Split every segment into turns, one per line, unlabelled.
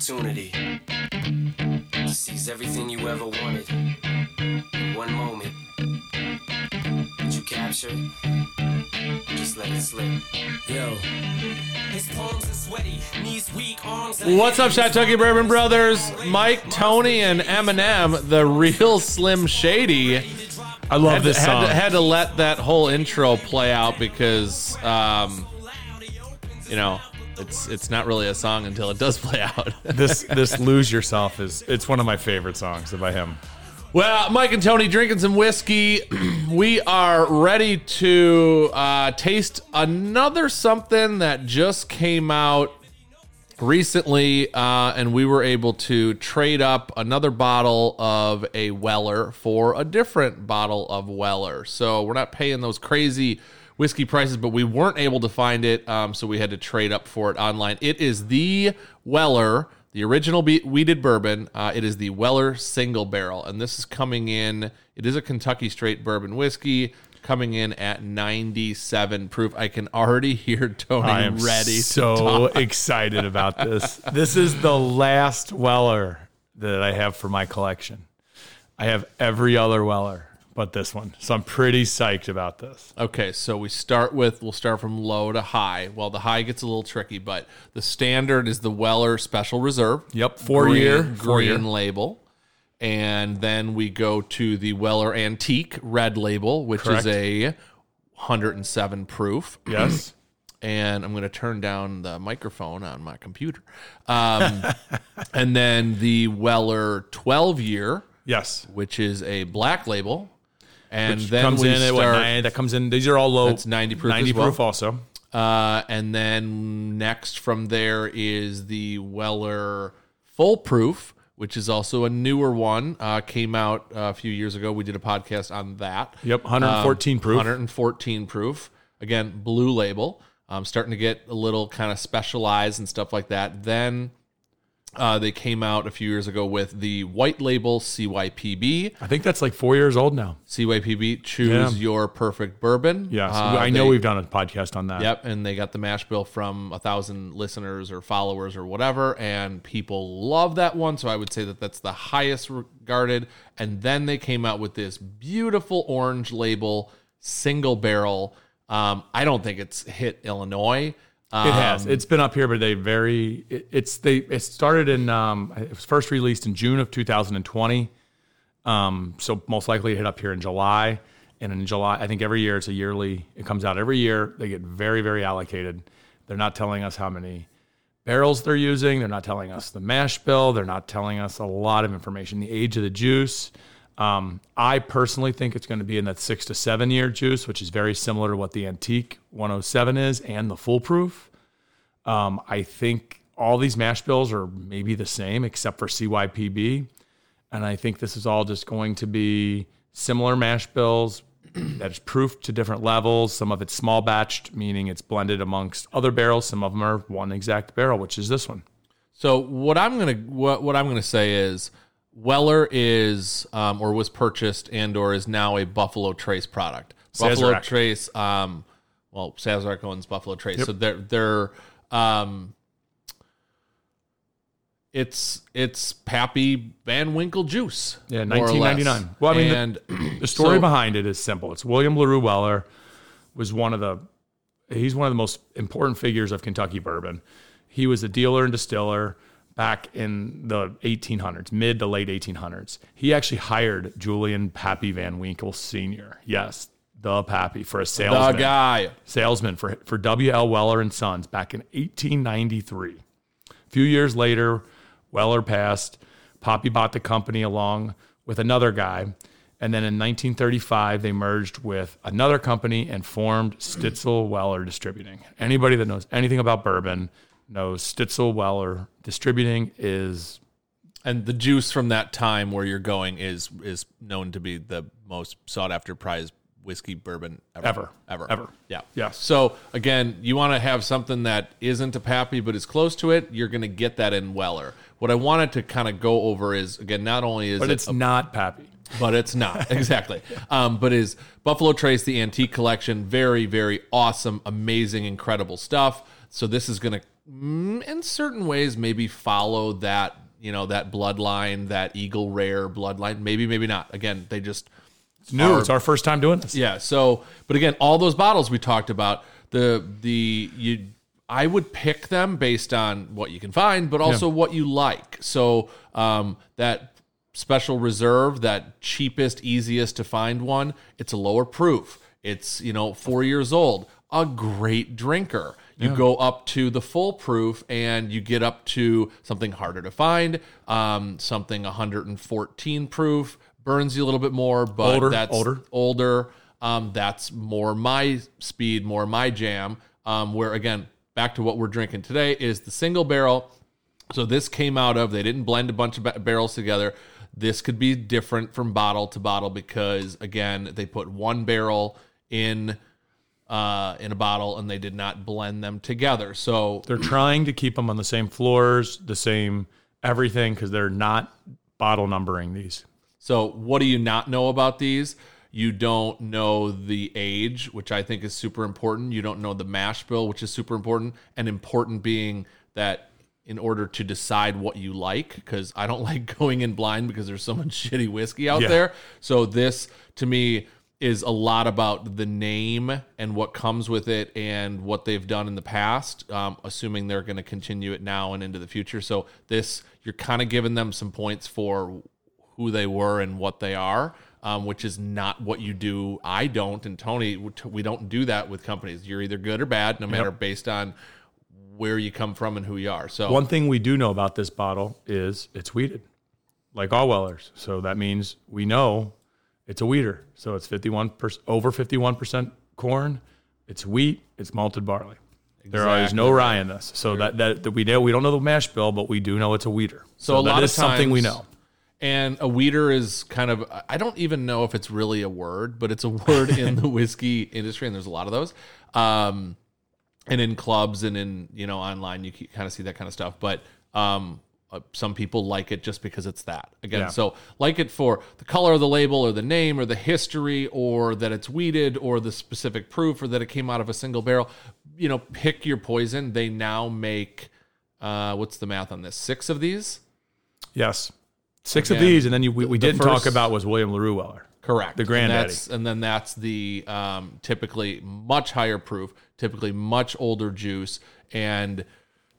opportunity to seize everything you ever wanted in one moment. Did you capture? Just let it slip. Yo. His palms are sweaty, knees weak, arms are
What's up,
heavy.
Chattookie Bourbon Brothers? Mike, Tony, and Eminem, the real Slim Shady.
I love
Had,
this
had
song.
to, had to let that whole intro play out because, um, you know, it's it's not really a song until it does play out.
this this lose yourself is it's one of my favorite songs by him.
Well, Mike and Tony drinking some whiskey. we are ready to uh, taste another something that just came out recently, uh, and we were able to trade up another bottle of a Weller for a different bottle of Weller. So we're not paying those crazy whiskey prices, but we weren't able to find it, um, so we had to trade up for it online. It is the Weller. The original be- wheated bourbon. Uh, it is the Weller Single Barrel, and this is coming in. It is a Kentucky Straight Bourbon whiskey, coming in at 97 proof. I can already hear Tony
I am
ready. to
so excited about this. This is the last Weller that I have for my collection. I have every other Weller but this one, so I'm pretty psyched about this.
Okay, so we start with we'll start from low to high. Well, the high gets a little tricky, but the standard is the Weller Special Reserve.
Yep, four
green,
year,
green
four year.
label, and then we go to the Weller Antique red label, which
Correct.
is a 107 proof.
Yes,
and I'm going to turn down the microphone on my computer. Um, and then the Weller 12 year,
yes.
which is a black label. And
Which
then
comes
we
in at what
start,
nine, that comes in. These are all low.
That's 90 proof
Ninety
as well.
proof also.
Uh, and then next from there is the Weller Full Proof, which is also a newer one. Uh, came out a few years ago. We did a podcast on that.
Yep, 114
Um,
proof.
114 proof. Again, blue label. Um, starting to get a little kind of specialized and stuff like that. Then uh, they came out a few years ago with the white label CYPB.
I think that's like four years old now.
CYPB, choose
Yeah.
your perfect bourbon.
Yes,
Uh,
I know
they-
we've done a podcast on that.
Yep, and they got the mash bill from a thousand listeners or followers or whatever, and people love that one. So I would say that that's the highest regarded. And then they came out with this beautiful orange label, single barrel. Um, I don't think it's hit Illinois. Um,
It has. It's been up here, but they very. It, it's they. It started in. Um, it was first released in June of 2020. Um, so most likely it hit up here in July. And in July, I think every year it's a yearly. It comes out every year. They get very, very allocated. They're not telling us how many barrels they're using. They're not telling us the mash bill. They're not telling us a lot of information. The age of the juice. Um, I personally think it's going to be in that six to seven year juice, which is very similar to what the antique 107 is and the Full Proof. Um, I think all these mash bills are maybe the same except for CYPB. And I think this is all just going to be similar mash bills that is proofed to different levels. Some of it's small batched, meaning it's blended amongst other barrels. Some of them are one exact barrel, which is this one.
So what I'm gonna what, what I'm gonna say is Weller is um, or was purchased and or is now a Buffalo Trace product. Buffalo
Sazerac.
Trace, um, well, Sazerac owns Buffalo Trace, so they're they're um, it's it's Pappy Van Winkle juice.
Yeah,
or less.
1999. Well, I mean, the- The story
so-
behind it is simple. It's William LaRue Weller was one of the he's one of the most important figures of Kentucky bourbon. He was a dealer and distiller back in the 1800s, mid to late 1800s. He actually hired Julian Pappy Van Winkle Sr. Yes, the Pappy for a salesman.
the guy.
salesman for, for W.L. Weller and Sons back in 1893. A few years later, Weller passed. Pappy bought the company along with another guy. And then in 1935, they merged with another company and formed Stitzel Weller Distributing. Anybody that knows anything about bourbon knows Stitzel Weller Distributing is
And the juice from that time where you're going is is known to be the most sought after prize whiskey bourbon ever.
Ever.
Ever.
Ever.
Yeah.
yeah
So again, you want to have something that isn't a Pappy but is close to it, you're gonna get that in Weller. What I wanted to kind of go over is again, not only is
but
it
it's
a
not Pappy.
but it's not exactly. Um, but is Buffalo Trace the antique collection very, very awesome, amazing, incredible stuff. So this is going to in certain ways maybe follow that you know that bloodline, that Eagle Rare bloodline. Maybe, maybe not. Again, they just
It's new.
are-
it's our first time doing this.
yeah. So, but again, all those bottles we talked about, the the you, I would pick them based on what you can find, but also what you like. So, um, that special reserve, that cheapest, easiest to find one, it's a lower proof. It's you know four years old, a great drinker. You go up to the full proof and you get up to something harder to find, um, something 114 proof, burns you a little bit more, but
Older,
that's
older.
older. Um, that's more my speed, more my jam. Um, where again, back to what we're drinking today is the single barrel. So this came out of they didn't blend a bunch of ba- barrels together. This could be different from bottle to bottle because again, they put one barrel in uh, in a bottle and they did not blend them together. So
They're trying to keep them on the same floors, the same everything, because they're not bottle numbering these.
So, what do you not know about these? You don't know the age, which I think is super important. You don't know the mash bill, which is super important. And important being that in order to decide what you like, because I don't like going in blind because there's so much shitty whiskey out
Yeah.
there. So, this to me is a lot about the name and what comes with it and what they've done in the past, um, assuming they're going to continue it now and into the future. So, this, you're kind of giving them some points for who they were and what they are, um, which is not what you do. I don't, and Tony, we don't do that with companies. You're either good or bad, no matter based on where you come from and who you are. So
One thing we do know about this bottle is it's wheated, like all Wellers. So that means we know it's a wheater. So it's 51 over 51% corn. It's wheat. It's malted barley. There is no rye in this. So that, that that we know we don't know the mash bill, but we do know it's a wheater.
So a
that
lot
is
of
something we
times-
know.
And a wheater is kind of, I don't even know if it's really a word, but it's a word in the whiskey industry, and there's a lot of those. Um, and in clubs and in, you know, online, you kind of see that kind of stuff. But um, uh, some people like it just because it's that. Again,
Yeah.
so like it for the color of the label or the name or the history or that it's wheated or the specific proof or that it came out of a single barrel. You know, pick your poison. They now make, uh, what's the math on this? Six of these?
Yes, six of these, and then you, we, we
the
didn't talk about was William Larue Weller.
Correct.
The
And,
granddaddy.
that's, and then that's the um, typically much higher proof, typically much older juice, and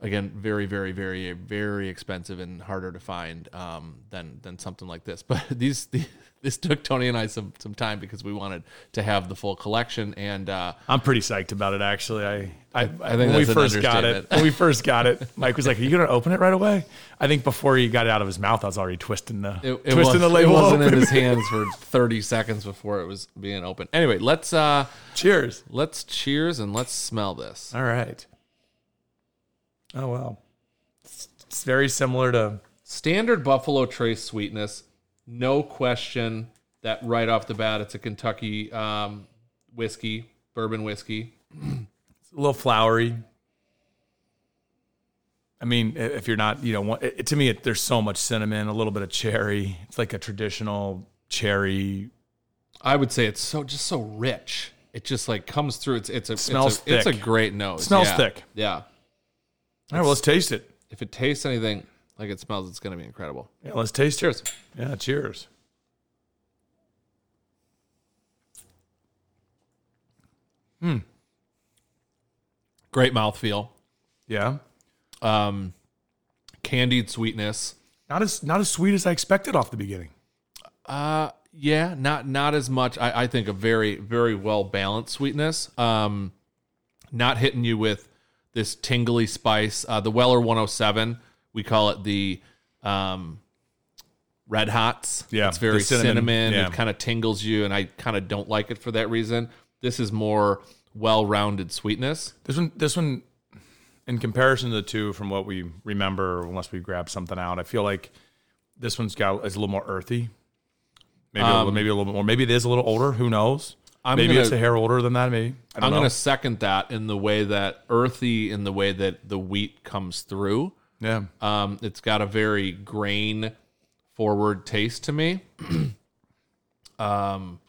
again, very, very, very, very expensive and harder to find um, than than something like this. But these, the, this took Tony and I some some time because we wanted to have the full collection, and uh,
I'm pretty psyched about it. Actually, I I,
think
when we first got it, when we first got it, Mike was like, "Are you going to open it right away?" I think before he got it out of his mouth, I was already twisting the
it, it,
twisting
was,
the label
it wasn't
open.
in his hands for 30 seconds before it was being open. Anyway, let's uh,
Cheers!
let's cheers and let's smell this.
All right. Oh well, it's, it's very similar to
standard Buffalo Trace sweetness, no question that right off the bat it's a Kentucky um, whiskey, bourbon whiskey.
It's a little flowery. I mean, if you're not, you know, it, to me, it, there's so much cinnamon, a little bit of cherry. It's like a traditional cherry.
I would say it's so just so rich. It just like comes through. It's it's a
Smells
it's a, it's a great nose.
Smells
Yeah.
thick.
Yeah.
All right, well, let's taste it.
If it tastes anything like it smells, it's going to be incredible.
Yeah, let's taste
Cheers.
it. Yeah, cheers. Hmm.
Great mouthfeel.
Yeah,
Um, candied sweetness.
not as not as sweet as I expected off the beginning.
Uh yeah, not not as much. I, I think a very very well balanced sweetness. Um, not hitting you with this tingly spice. Uh, the Weller 107, we call it the um, Red Hots.
Yeah,
it's very
cinnamon,
cinnamon.
yeah.
It kind of tingles you, and I kind of don't like it for that reason. This is more well rounded sweetness.
This one, this one, in comparison to the two, from what we remember, unless we grab something out, I feel like this one's got is a little more earthy. Maybe a little, maybe a little bit more. Maybe it is a little older. Who knows?
I'm
maybe
gonna-
it's a hair older than that. Maybe I don't
I'm going to second that in the way that earthy, in the way that the wheat comes through.
yeah,
Um, it's got a very grain forward taste to me. um,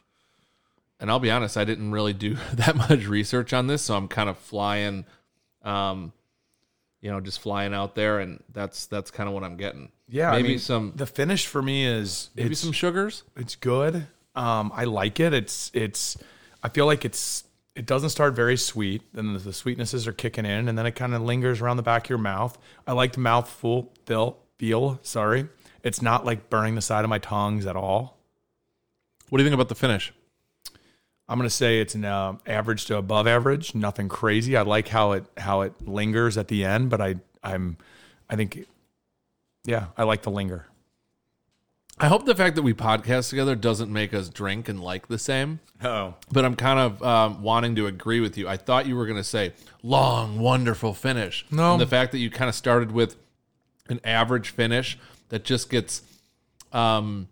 and I'll be honest, I didn't really do that much research on this, so I'm kind of flying, um, you know, just flying out there, and that's that's kind of what I'm getting.
Yeah,
maybe
I mean,
some
The finish for me is
maybe some sugars.
it's good. Um, I like it. It's it's. I feel like it's it doesn't start very sweet, then the sweetnesses are kicking in, and then it kind of lingers around the back of your mouth. I like the mouthful feel. Feel sorry, it's not like burning the side of my tongues at all.
What do you think about the finish?
I'm gonna say it's an uh, average to above average. Nothing crazy. I like how it how it lingers at the end, but I I'm I think yeah I like the linger.
I hope the fact that we podcast together doesn't make us drink and like the same.
Oh,
But I'm kind of um, wanting to agree with you. I thought you were going to say long, wonderful finish.
No.
And the fact that you kind of started with an average finish that just gets um,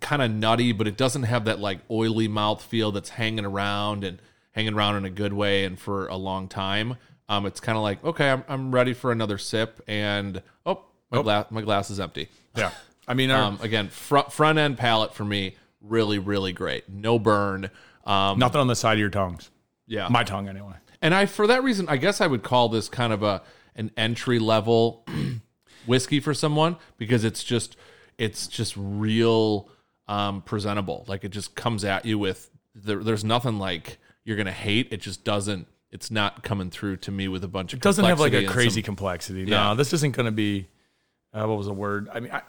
kind of nutty, but it doesn't have that like oily mouth feel that's hanging around and hanging around in a good way and for a long time. Um, it's kind of like okay, I'm, I'm ready for another sip, and oh, my glass my glass is empty.
yeah. I mean, our,
Um, again, front front end palate for me, really really great. No burn. Um,
nothing on the side of your tongues.
yeah,
My tongue, anyway.
and I for that reason, I guess I would call this kind of a an entry level whiskey for someone because it's just it's just real um, presentable. Like it just comes at you with there, there's nothing like you're gonna hate. It just doesn't. It's not coming through to me with a bunch of.
It doesn't have like a crazy
some-
complexity.
Yeah.
No, this isn't going to be. Uh, what was the word? I mean, I,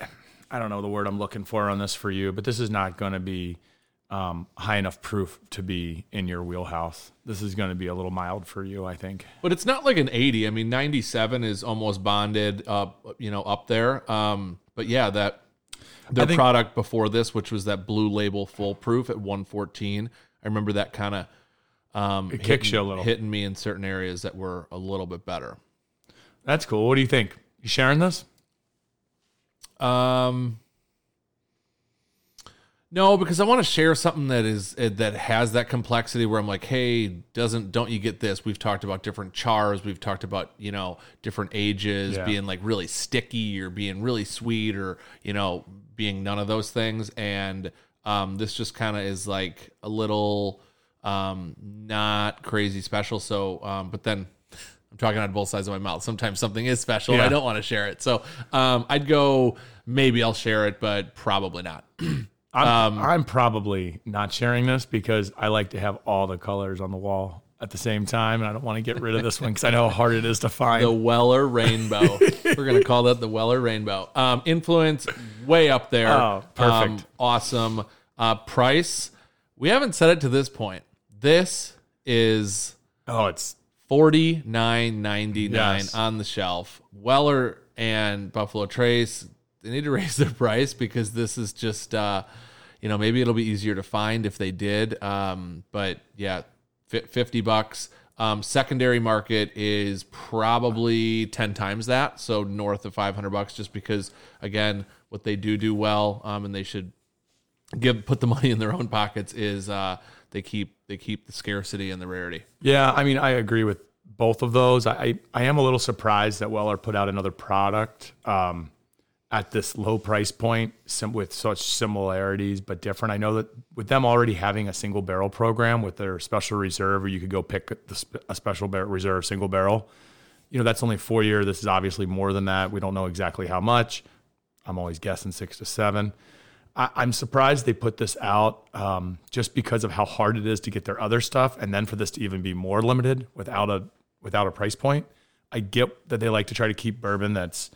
I don't know the word I'm looking for on this for you, but this is not going to be um, high enough proof to be in your wheelhouse. This is going to be a little mild for you, I think.
But it's not like an 80. I mean, 97 is almost bonded up, you know, up there. Um, but yeah, that their
think-
product before this, which was that blue label Full Proof at 114. I remember that kind of um, it
kicks you a little.
hitting me in certain areas that were a little bit better.
That's cool. What do you think? You sharing this?
Um, no, because I want to share something that is eh, that has that complexity where I'm like, hey, doesn't don't you get this? We've talked about different chars, we've talked about you know different ages
Yeah.
being like really sticky or being really sweet or you know being none of those things, and um, this just kind of is like a little um, not crazy special. So, um, but then I'm talking out of both sides of my mouth. Sometimes something is special and I don't want to share it. So um, I'd go maybe I'll share it, but probably not.
I'm, I'm probably not sharing this because I like to have all the colors on the wall at the same time, and I don't want to get rid of this one because I know how hard it is to find.
the Weller Rainbow. We're gonna call that the Weller Rainbow. Um, influence way up there.
Oh, perfect.
Um, awesome. Uh, price. We haven't said it to this point. This is
oh, it's
forty nine ninety nine
Yes.
on the shelf. Weller and Buffalo Trace, they need to raise their price because this is just, uh, you know, maybe it'll be easier to find if they did. Um, but yeah, fi- fifty bucks. Um, secondary market is probably ten times that, so north of five hundred bucks. Just because, again, what they do do well, um, and they should give put the money in their own pockets is uh, they keep they keep the scarcity and the rarity.
Yeah, I mean, I agree with both of those. I I, am a little surprised that Weller put out another product um, at this low price point sim- with such similarities but different. I know that with them already having a single barrel program with their special reserve, where you could go pick the, a special reserve single barrel. You know, that's only four year. This is obviously more than that. We don't know exactly how much. I'm always guessing six to seven. I, I'm surprised they put this out um, just because of how hard it is to get their other stuff, and then for this to even be more limited without a without a price point. I get that they like to try to keep bourbon that's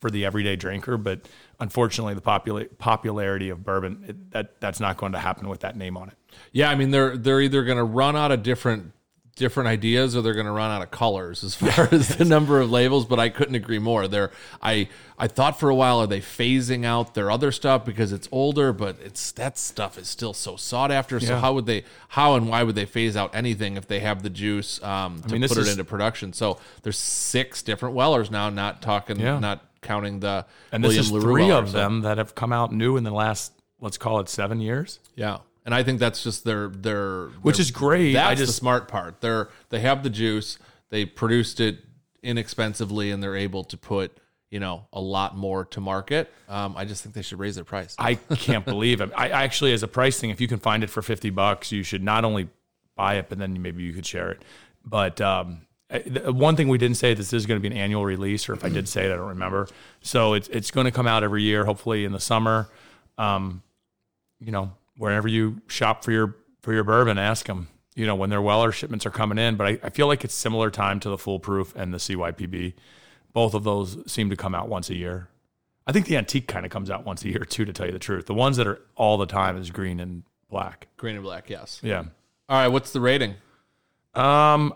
for the everyday drinker, but unfortunately, the popula- popularity of bourbon it, that that's not going to happen with that name on it.
Yeah, I mean they're they're either going to run out of different different ideas or they're going to run out of colors as far as the number of labels. But I couldn't agree more. They're I I thought for a while are they phasing out their other stuff because it's older, but it's that stuff is still so sought after. So
Yeah.
how would they how and why would they phase out anything if they have the juice um, to
mean, this
put it into production? So there's six different Wellers now, not talking
Yeah.
not counting the
And
William
this is
LaRue
three of them that have come out new in the last let's call it seven years.
Yeah. And I think that's just their their
Which
their-
is great.
That's
I
the
just-
smart part. They're they have the juice. They produced it inexpensively, and they're able to put you know a lot more to market. Um, I just think they should raise their price.
I can't believe it. I actually, as a price thing, if you can find it for fifty bucks, you should not only buy it, but then maybe you could share it. But um, One thing we didn't say this is going to be an annual release, or if I did say it, I don't remember. So it's it's going to come out every year, hopefully in the summer. Um, you know, wherever you shop for your for your bourbon, ask them. You know, when their Weller shipments are coming in, but I, I feel like it's similar time to the Full Proof and the CYPB. Both of those seem to come out once a year. I think the antique kind of comes out once a year too, to tell you the truth. The ones that are all the time is green and black.
Green and black, yes.
Yeah.
All right, what's the rating?
Um,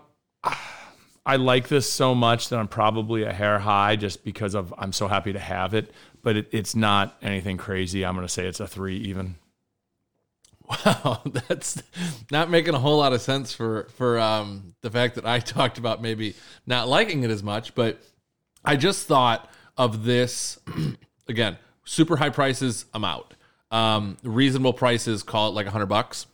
I like this so much that I'm probably a hair high just because of I'm so happy to have it. But it, it's not anything crazy. I'm going to say it's a three even.
Wow, that's not making a whole lot of sense for for um, the fact that I talked about maybe not liking it as much, but I just thought of this again. Super high prices, I'm out. Um, reasonable prices, call it like a hundred bucks.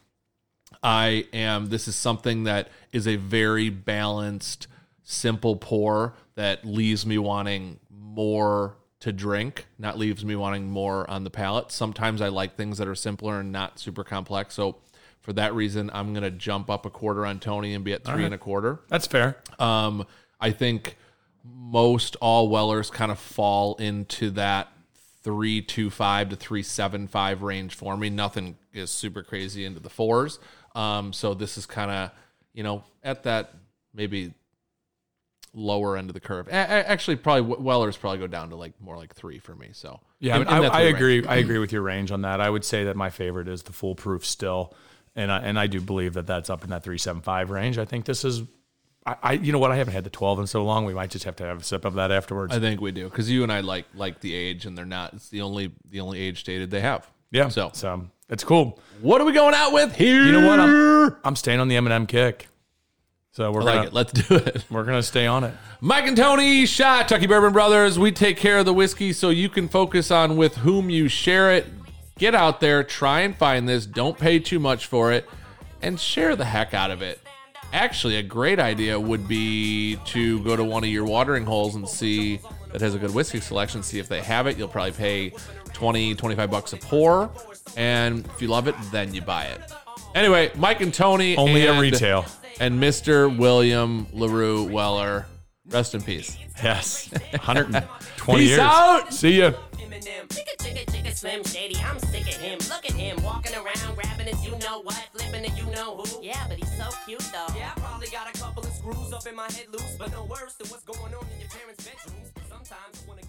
I am. This is something that is a very balanced, simple pour that leaves me wanting more to drink, not leaves me wanting more on the palate. Sometimes I like things that are simpler and not super complex. So for that reason, I'm gonna jump up a quarter on Tony and be at three and a quarter.
That's fair.
Um, I think most all Wellers kind of fall into that three two five to three seven five range for me. Nothing is super crazy into the fours. Um, so this is kind of you know at that maybe lower end of the curve. A- actually, probably Wellers probably go down to like more like three for me. So
Yeah,
in-
I, mean, I, I
range.
agree. I agree with your range on that. I would say that my favorite is the Full Proof still, and I, and I do believe that that's up in that three seven five range. I think this is. I, I you know what I haven't had the twelve in so long. We might just have to have a sip of that afterwards.
I think we do because you and I like like the age, and they're not. It's the only the only age stated they have.
yeah.
So
so it's cool.
what are we going out with here?
You know what? I'm I'm staying on the Eminem kick. So we're
I like
gonna
it. Let's do it.
we're gonna stay on it.
Mike and Tony, Shot, Tucky Bourbon Brothers. We take care of the whiskey so you can focus on with whom you share it. Get out there, try and find this. Don't pay too much for it, and share the heck out of it. Actually, a great idea would be to go to one of your watering holes and see that has a good whiskey selection. See if they have it. You'll probably pay 20, 25 bucks a pour. And if you love it, then you buy it. Anyway, Mike and Tony.
Only at retail.
And Mr. William LaRue Weller. Rest in peace.
Yes, 120
Peace
years.
out.
See ya.
Eminem. Chicka, chicka, chicka, Slim Shady. I'm sick of him. Look at him walking around, grabbing his you know what, flipping it you know who. Yeah, but he's so cute though.
Yeah, I probably got a couple of screws up in my head loose, but no worse than what's going on in your parents' bedrooms. Sometimes I wanna